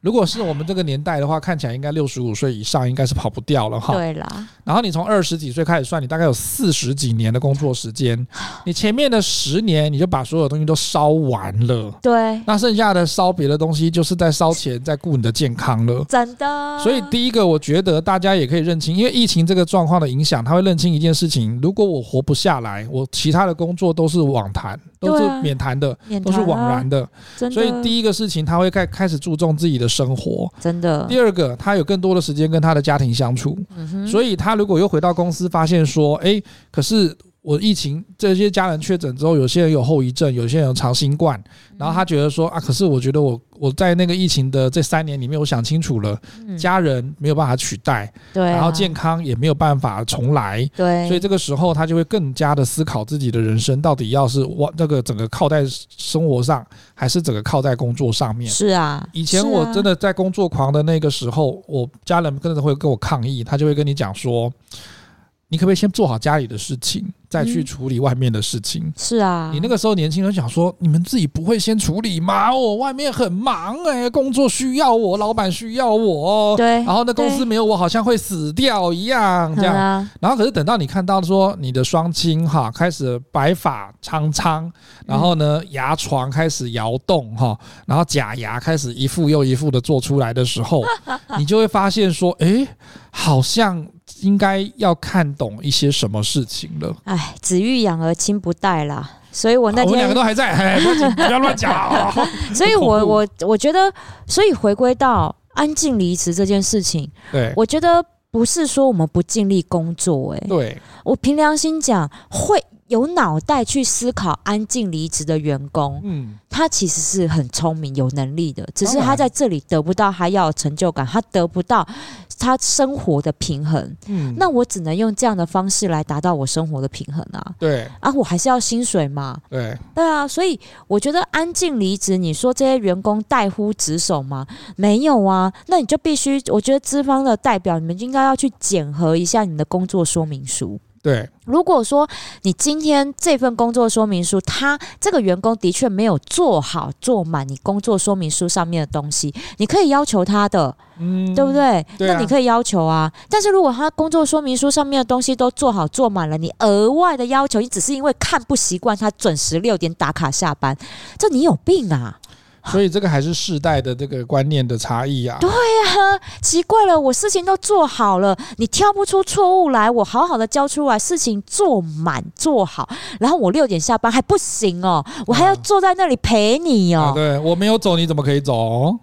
如果是我们这个年代的话，看起来应该六十五岁以上应该是跑不掉了哈。对啦。然后你从二十几岁开始算，你大概有四十几年的工作时间。[sighs] 你前面的十年你就把所有东西都烧完了。对。那剩下的烧别的东西，就是在烧钱，在顾你的健康了。真的。所以第一个，我觉得大家也可以认清，因为疫情这个状况的影响，他会认清一件事情：如果我活不下来，我其他的工作都是网谈。都是免谈的，都是枉然的。所以第一个事情，他会开开始注重自己的生活，真的。第二个，他有更多的时间跟他的家庭相处，所以他如果又回到公司，发现说，哎，可是。我疫情这些家人确诊之后，有些人有后遗症，有些人有长新冠，然后他觉得说啊，可是我觉得我我在那个疫情的这三年里面，我想清楚了，家人没有办法取代，对，然后健康也没有办法重来，对，所以这个时候他就会更加的思考自己的人生到底要是我这个整个靠在生活上，还是整个靠在工作上面。是啊，以前我真的在工作狂的那个时候，我家人真的会跟我抗议，他就会跟你讲说。你可不可以先做好家里的事情，再去处理外面的事情？是啊，你那个时候年轻人想说，你们自己不会先处理吗？我外面很忙哎，工作需要我，老板需要我，对，然后那公司没有我，好像会死掉一样，这样。然后可是等到你看到说你的双亲哈开始白发苍苍，然后呢牙床开始摇动哈，然后假牙开始一副又一副的做出来的时候，[laughs] 你就会发现说，哎，好像。应该要看懂一些什么事情了。哎，子欲养而亲不待啦，所以我那天我们两个都还在，不要乱讲。[laughs] 所以我我我觉得，所以回归到安静离职这件事情，对，我觉得不是说我们不尽力工作，欸，哎，对，我凭良心讲会。有脑袋去思考安静离职的员工，嗯，他其实是很聪明、有能力的，只是他在这里得不到他要的成就感，他得不到他生活的平衡。嗯，那我只能用这样的方式来达到我生活的平衡啊。对啊，我还是要薪水嘛。对对啊，所以我觉得安静离职，你说这些员工怠忽职守吗？没有啊，那你就必须，我觉得资方的代表，你们应该要去检核一下你的工作说明书。对，如果说你今天这份工作说明书，他这个员工的确没有做好做满你工作说明书上面的东西，你可以要求他的，嗯，对不对？对啊。那你可以要求啊。但是如果他工作说明书上面的东西都做好做满了，你额外的要求，你只是因为看不习惯他准时六点打卡下班，这你有病啊！[laughs] 所以这个还是世代的这个观念的差异啊。对呀，奇怪了，我事情都做好了，你挑不出错误来，我好好的交出来，事情做满做好，然后我六点下班还不行哦，我还要坐在那里陪你哦。对，我没有走，你怎么可以走？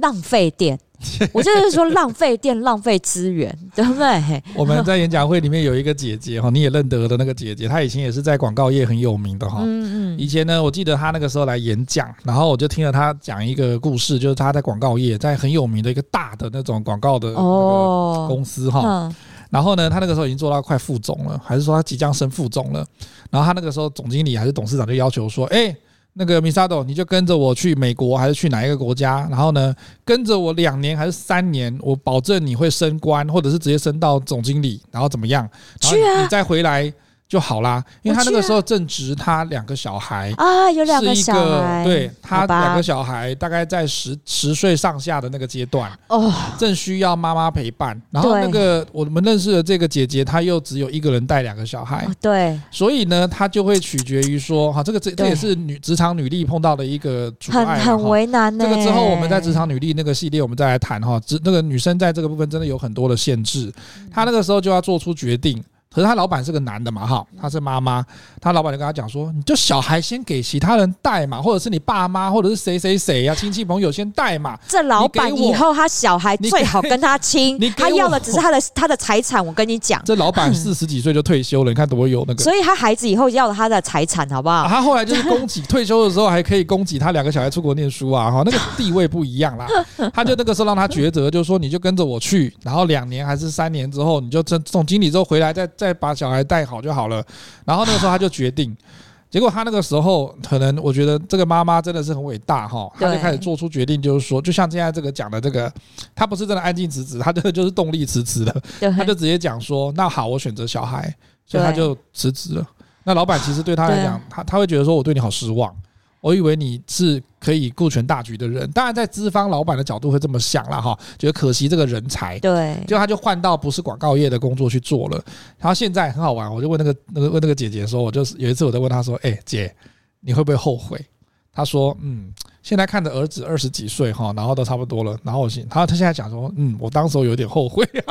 浪费电。[laughs] 我就是说浪费电、浪费资源，[laughs] 对不对？我们在演讲会里面有一个姐姐哈，[laughs] 你也认得的那个姐姐，她以前也是在广告业很有名的哈。嗯嗯。以前呢，我记得她那个时候来演讲，然后我就听了她讲一个故事，就是她在广告业，在很有名的一个大的那种广告的那个公司哈。然后呢，她那个时候已经做到快副总了，还是说她即将升副总了？然后她那个时候总经理还是董事长就要求说，哎。那个米萨多，你就跟着我去美国，还是去哪一个国家？然后呢，跟着我两年还是三年，我保证你会升官，或者是直接升到总经理，然后怎么样？然后你再回来。就好啦，因为他那个时候正值他两个小孩啊，有两个小孩，对他两个小孩大概在十十岁上下的那个阶段哦，正需要妈妈陪伴。然后那个我们认识的这个姐姐，她又只有一个人带两个小孩，对，所以呢，她就会取决于说，哈，这个这这也是女职场女力碰到的一个阻碍，很很为难呢。这个之后我们在职场女力那个系列，我们再来谈哈，职那个女生在这个部分真的有很多的限制，她那个时候就要做出决定。可是他老板是个男的嘛，哈，他是妈妈，他老板就跟他讲说，你就小孩先给其他人带嘛，或者是你爸妈，或者是谁谁谁呀，亲戚朋友先带嘛。这老板以后他小孩最好跟他亲，[laughs] 他要的只是他的他的财产。我跟你讲，这老板 [laughs] 四十几岁就退休了，你看多有那个。所以他孩子以后要了他的财产，好不好？他后来就是供给退休的时候还可以供给他两个小孩出国念书啊，哈，那个地位不一样啦。[laughs] 他就那个时候让他抉择，就是说你就跟着我去，然后两年还是三年之后，你就从总经理之后回来再再把小孩带。带好就好了，然后那个时候他就决定，[sighs] 结果他那个时候可能我觉得这个妈妈真的是很伟大哈，他就开始做出决定，就是说，就像现在这个讲的这个，他不是真的安静辞职，他真的就是动力辞职的，他就直接讲说，那好，我选择小孩，所以他就辞职了。那老板其实对他来讲，他他会觉得说我对你好失望。我以为你是可以顾全大局的人，当然在资方老板的角度会这么想了哈，觉得可惜这个人才，对，就他就换到不是广告业的工作去做了。然后现在很好玩，我就问那个那个问那个姐姐说，我就是有一次我在问她说，哎、欸、姐，你会不会后悔？她说，嗯，现在看着儿子二十几岁哈，然后都差不多了，然后我心，他他现在讲说，嗯，我当时有点后悔，[laughs]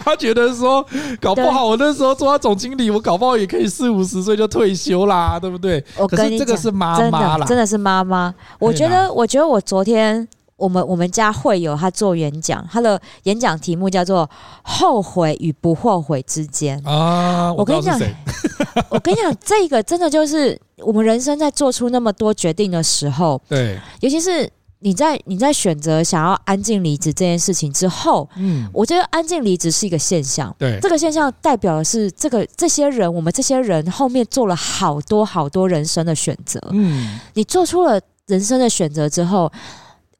他觉得说，搞不好我那时候做他总经理，我搞不好也可以四五十岁就退休啦，对不对？我跟你讲，可是这个是妈妈啦，真的是妈妈。我觉得，我觉得我昨天。我们我们家会有他做演讲，他的演讲题目叫做“后悔与不后悔之间”啊。我跟你讲，[laughs] 我跟你讲，这个真的就是我们人生在做出那么多决定的时候，[laughs] 对，尤其是你在你在选择想要安静离职这件事情之后，嗯，我觉得安静离职是一个现象，对，这个现象代表的是这个这些人，我们这些人后面做了好多好多人生的选择，嗯，你做出了人生的选择之后。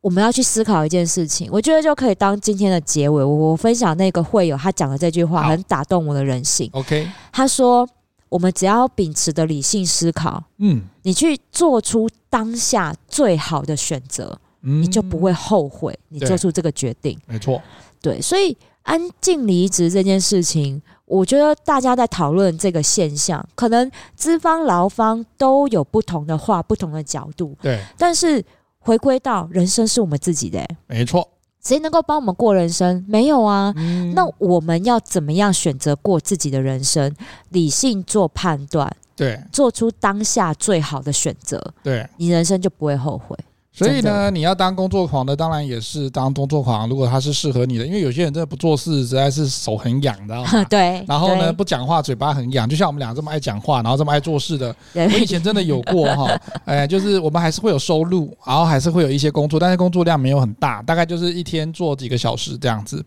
我们要去思考一件事情，我觉得就可以当今天的结尾。我我分享那个会友他讲的这句话，很打动我的人性。OK，他说：“我们只要秉持的理性思考，嗯，你去做出当下最好的选择，嗯，你就不会后悔你做出这个决定。”没错，对，所以安静离职这件事情，我觉得大家在讨论这个现象，可能资方劳方都有不同的话，不同的角度。对，但是。回归到人生是我们自己的，没错。谁能够帮我们过人生？没有啊。嗯。那我们要怎么样选择过自己的人生？理性做判断，对，做出当下最好的选择，对，你人生就不会后悔。所以呢，你要当工作狂的，当然也是当工作狂。如果他是适合你的，因为有些人真的不做事，实在是手很痒，知道吗？[laughs] 对。然后呢，不讲话，嘴巴很痒，就像我们俩这么爱讲话，然后这么爱做事的。我以前真的有过哈，[laughs] 哎，就是我们还是会有收入，然后还是会有一些工作，但是工作量没有很大，大概就是一天做几个小时这样子。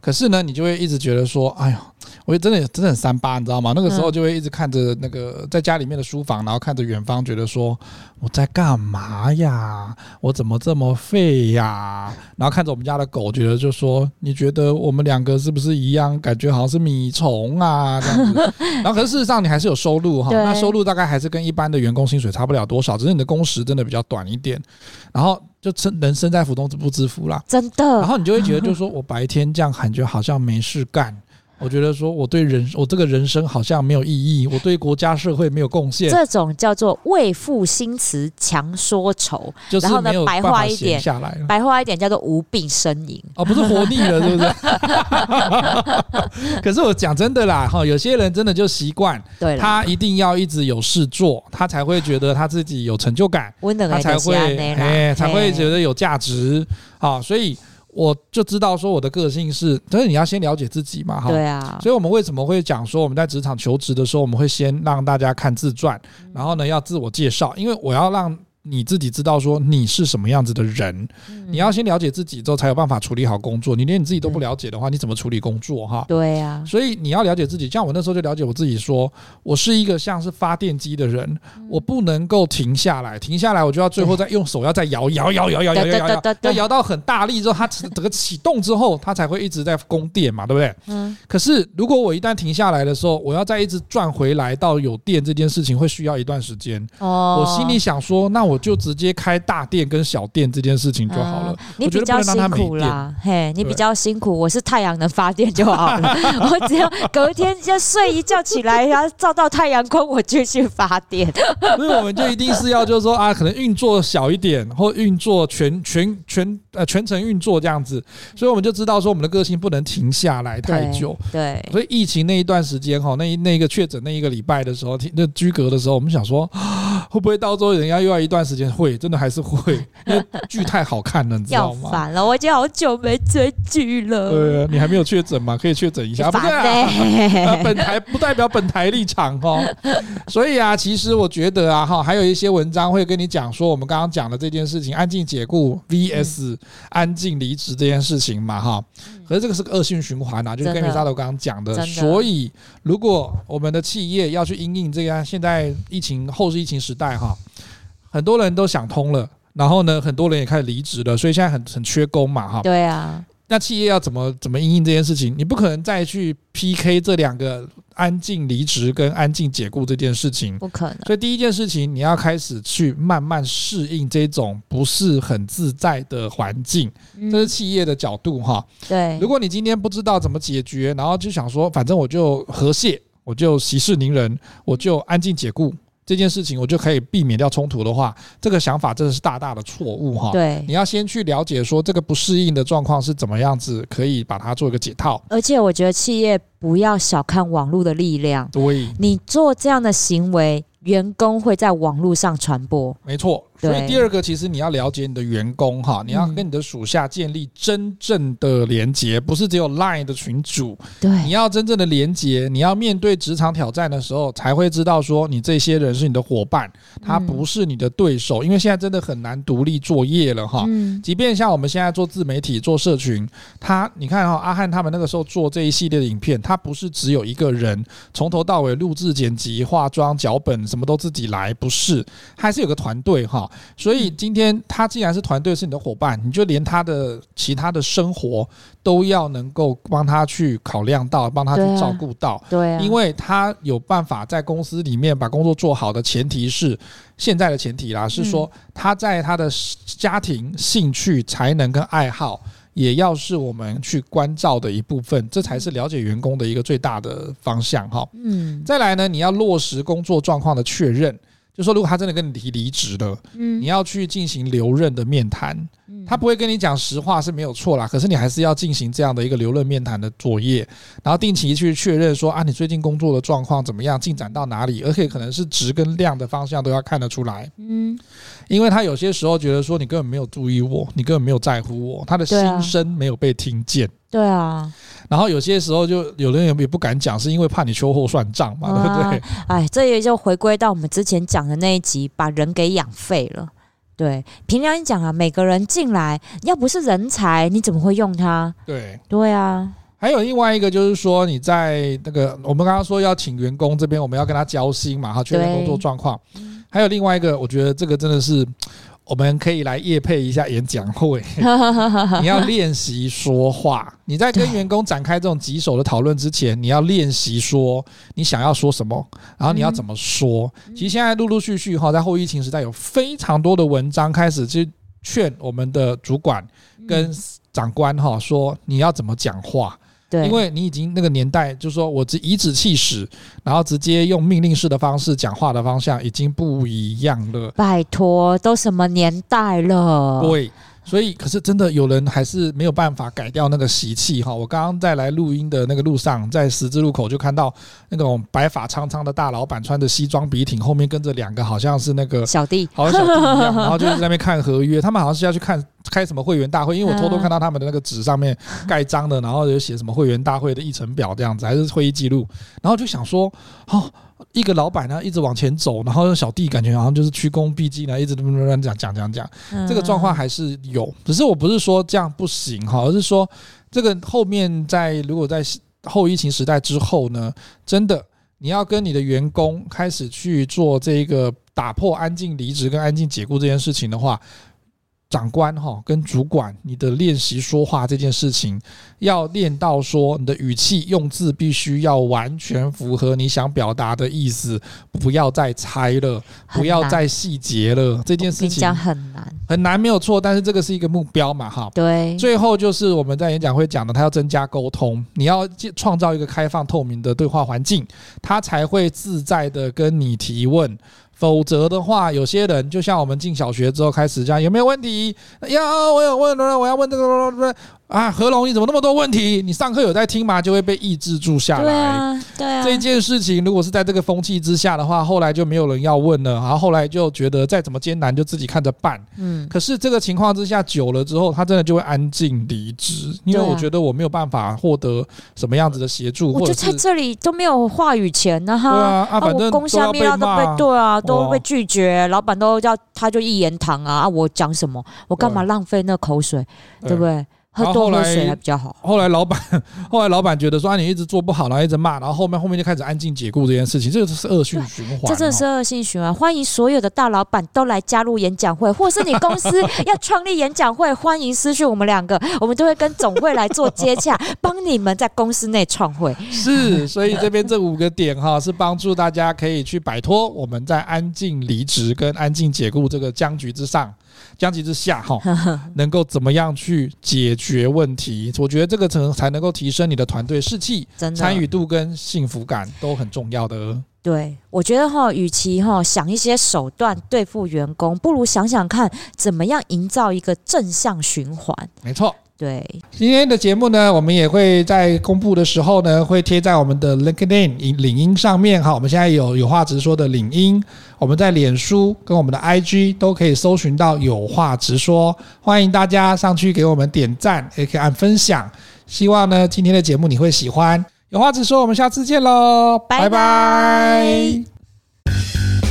可是呢，你就会一直觉得说，哎呀。我真的真的很三八，你知道吗？那个时候就会一直看着那个在家里面的书房，然后看着远方，觉得说我在干嘛呀？我怎么这么废呀？然后看着我们家的狗，觉得就说你觉得我们两个是不是一样？感觉好像是米虫啊这样子。[laughs] 然后可是事实上你还是有收入哈，那收入大概还是跟一般的员工薪水差不了多少，只是你的工时真的比较短一点。然后就趁人生在福中不知福啦，真的。然后你就会觉得，就是说我白天这样感觉好像没事干。我觉得说，我对人，我这个人生好像没有意义，我对国家社会没有贡献。这种叫做为赋新词强说愁，就是然后呢，白话一点下来，白话一点叫做无病呻吟。哦，不是活腻了，是不是？[laughs] 可是我讲真的啦，哈，有些人真的就习惯，对，他一定要一直有事做，他才会觉得他自己有成就感，他才会哎，才会觉得有价值啊，所以。我就知道说我的个性是，但是你要先了解自己嘛，哈。对啊。所以我们为什么会讲说我们在职场求职的时候，我们会先让大家看自传，然后呢要自我介绍，因为我要让。你自己知道说你是什么样子的人，你要先了解自己之后才有办法处理好工作。你连你自己都不了解的话，你怎么处理工作哈？对呀。所以你要了解自己，像我那时候就了解我自己，说我是一个像是发电机的人，我不能够停下来，停下来我就要最后再用手要再摇摇摇摇摇摇摇摇，要摇到很大力之后，它整个启动之后，它才会一直在供电嘛，对不对？嗯。可是如果我一旦停下来的时候，我要再一直转回来到有电这件事情，会需要一段时间。哦。我心里想说，那我就直接开大店跟小店这件事情就好了。你比较辛苦啦，嘿，你比较辛苦。我是太阳能发电就好了，[laughs] 我只要隔天就睡一觉起来，然后照到太阳光，我就去发电。所以我们就一定是要就是说啊，可能运作小一点，或运作全全全呃全程运作这样子。所以我们就知道说我们的个性不能停下来太久。对，所以疫情那一段时间哈，那一那个确诊那一个礼拜的时候，那居隔的时候，我们想说。会不会到时候人家又要一段时间？会，真的还是会，[laughs] 因为剧太好看了，你知道吗？烦了，我已经好久没追剧了。对啊，你还没有确诊吗？可以确诊一下。不对啊，[laughs] 本台不代表本台立场哦。[laughs] 所以啊，其实我觉得啊，哈，还有一些文章会跟你讲说，我们刚刚讲的这件事情，安静解雇 VS 安静离职这件事情嘛，哈。可是这个是个恶性循环啊，就是跟米沙头刚刚讲的。所以，如果我们的企业要去因应这个现在疫情后是疫情时代哈，很多人都想通了，然后呢，很多人也开始离职了，所以现在很很缺工嘛哈。对啊。那企业要怎么怎么应应这件事情？你不可能再去 PK 这两个安静离职跟安静解雇这件事情，不可能。所以第一件事情，你要开始去慢慢适应这种不是很自在的环境，这是企业的角度哈。对，如果你今天不知道怎么解决，然后就想说，反正我就和谐，我就息事宁人，我就安静解雇。这件事情，我就可以避免掉冲突的话，这个想法真的是大大的错误哈。对，你要先去了解说这个不适应的状况是怎么样子，可以把它做一个解套。而且我觉得企业不要小看网络的力量，对，你做这样的行为，员工会在网络上传播。没错。所以第二个，其实你要了解你的员工哈，你要跟你的属下建立真正的连接，不是只有 Line 的群组。对，你要真正的连接，你要面对职场挑战的时候，才会知道说你这些人是你的伙伴，他不是你的对手。因为现在真的很难独立作业了哈。即便像我们现在做自媒体、做社群，他你看哈，阿汉他们那个时候做这一系列的影片，他不是只有一个人从头到尾录制、剪辑、化妆、脚本，什么都自己来，不是，还是有个团队哈。所以今天他既然是团队，是你的伙伴，你就连他的其他的生活都要能够帮他去考量到，帮他去照顾到。对啊，因为他有办法在公司里面把工作做好的前提是现在的前提啦，是说他在他的家庭、兴趣、才能跟爱好也要是我们去关照的一部分，这才是了解员工的一个最大的方向哈。嗯，再来呢，你要落实工作状况的确认。就说如果他真的跟你提离职了，嗯，你要去进行留任的面谈，他不会跟你讲实话是没有错啦，可是你还是要进行这样的一个留任面谈的作业，然后定期去确认说啊，你最近工作的状况怎么样，进展到哪里，而且可能是值跟量的方向都要看得出来，嗯，因为他有些时候觉得说你根本没有注意我，你根本没有在乎我，他的心声没有被听见。对啊，然后有些时候就有人也也不敢讲，是因为怕你秋后算账嘛，对不对？哎，这也就回归到我们之前讲的那一集，把人给养废了。对，凭良心讲啊，每个人进来要不是人才，你怎么会用他？对，对啊。还有另外一个就是说，你在那个我们刚刚说要请员工这边，我们要跟他交心嘛，哈，确认工作状况。还有另外一个，我觉得这个真的是。我们可以来夜配一下演讲会，[laughs] 你要练习说话。你在跟员工展开这种棘手的讨论之前，你要练习说你想要说什么，然后你要怎么说。其实现在陆陆续续哈，在后疫情时代，有非常多的文章开始去劝我们的主管跟长官哈，说你要怎么讲话。对，因为你已经那个年代，就是说我只以指气使，然后直接用命令式的方式讲话的方向已经不一样了。拜托，都什么年代了？对。所以，可是真的有人还是没有办法改掉那个习气哈。我刚刚在来录音的那个路上，在十字路口就看到那种白发苍苍的大老板，穿着西装笔挺，后面跟着两个好像是那个小弟，好像小弟一样，然后就在那边看合约。他们好像是要去看开什么会员大会，因为我偷偷 [laughs] 看到他们的那个纸上面盖章的，然后有写什么会员大会的议程表这样子，还是会议记录。然后就想说，哦。一个老板呢，一直往前走，然后小弟感觉好像就是屈躬毕敬呢，一直这么讲讲讲讲，这个状况还是有。只是我不是说这样不行哈，而是说这个后面在如果在后疫情时代之后呢，真的你要跟你的员工开始去做这个打破安静离职跟安静解雇这件事情的话。长官哈，跟主管，你的练习说话这件事情，要练到说你的语气用字必须要完全符合你想表达的意思，不要再猜了，不要再细节了。这件事情很难，很难没有错，但是这个是一个目标嘛，哈。对。最后就是我们在演讲会讲的，他要增加沟通，你要创造一个开放透明的对话环境，他才会自在的跟你提问。否则的话，有些人就像我们进小学之后开始这样，有没有问题？呀，我有问，我要问这个，啊，何龙，你怎么那么多问题？你上课有在听吗？就会被抑制住下来。对啊，对啊。这件事情如果是在这个风气之下的话，后来就没有人要问了，然后后来就觉得再怎么艰难就自己看着办。嗯。可是这个情况之下久了之后，他真的就会安静离职，因为我觉得我没有办法获得什么样子的协助，或者我就在这里都没有话语权呢。哈。对啊，啊，反正公下面都被对啊，都被拒绝，老板都要他就一言堂啊，啊，我讲什么？我干嘛浪费那口水？对不对？喝多喝水还比较好。后来老板，[laughs] 后来老板觉得说啊，你一直做不好，然后一直骂，然后后面后面就开始安静解雇这件事情，这个是恶性循环。这真的是恶性循环。欢迎所有的大老板都来加入演讲会，或是你公司要创立演讲会，欢迎私讯我们两个，[laughs] 我们都会跟总会来做接洽，[laughs] 帮你们在公司内创会。是，所以这边这五个点哈，是帮助大家可以去摆脱我们在安静离职跟安静解雇这个僵局之上。僵局之下，哈，[laughs] 能够怎么样去解决问题？我觉得这个才才能够提升你的团队士气、参与度跟幸福感都很重要的。对，我觉得哈，与其哈想一些手段对付员工，不如想想看怎么样营造一个正向循环。没错，对。今天的节目呢，我们也会在公布的时候呢，会贴在我们的 LinkedIn 领英上面哈。我们现在有有话直说的领英，我们在脸书跟我们的 IG 都可以搜寻到有话直说，欢迎大家上去给我们点赞，也可以按分享。希望呢，今天的节目你会喜欢。有话直说，我们下次见喽，拜拜。拜拜。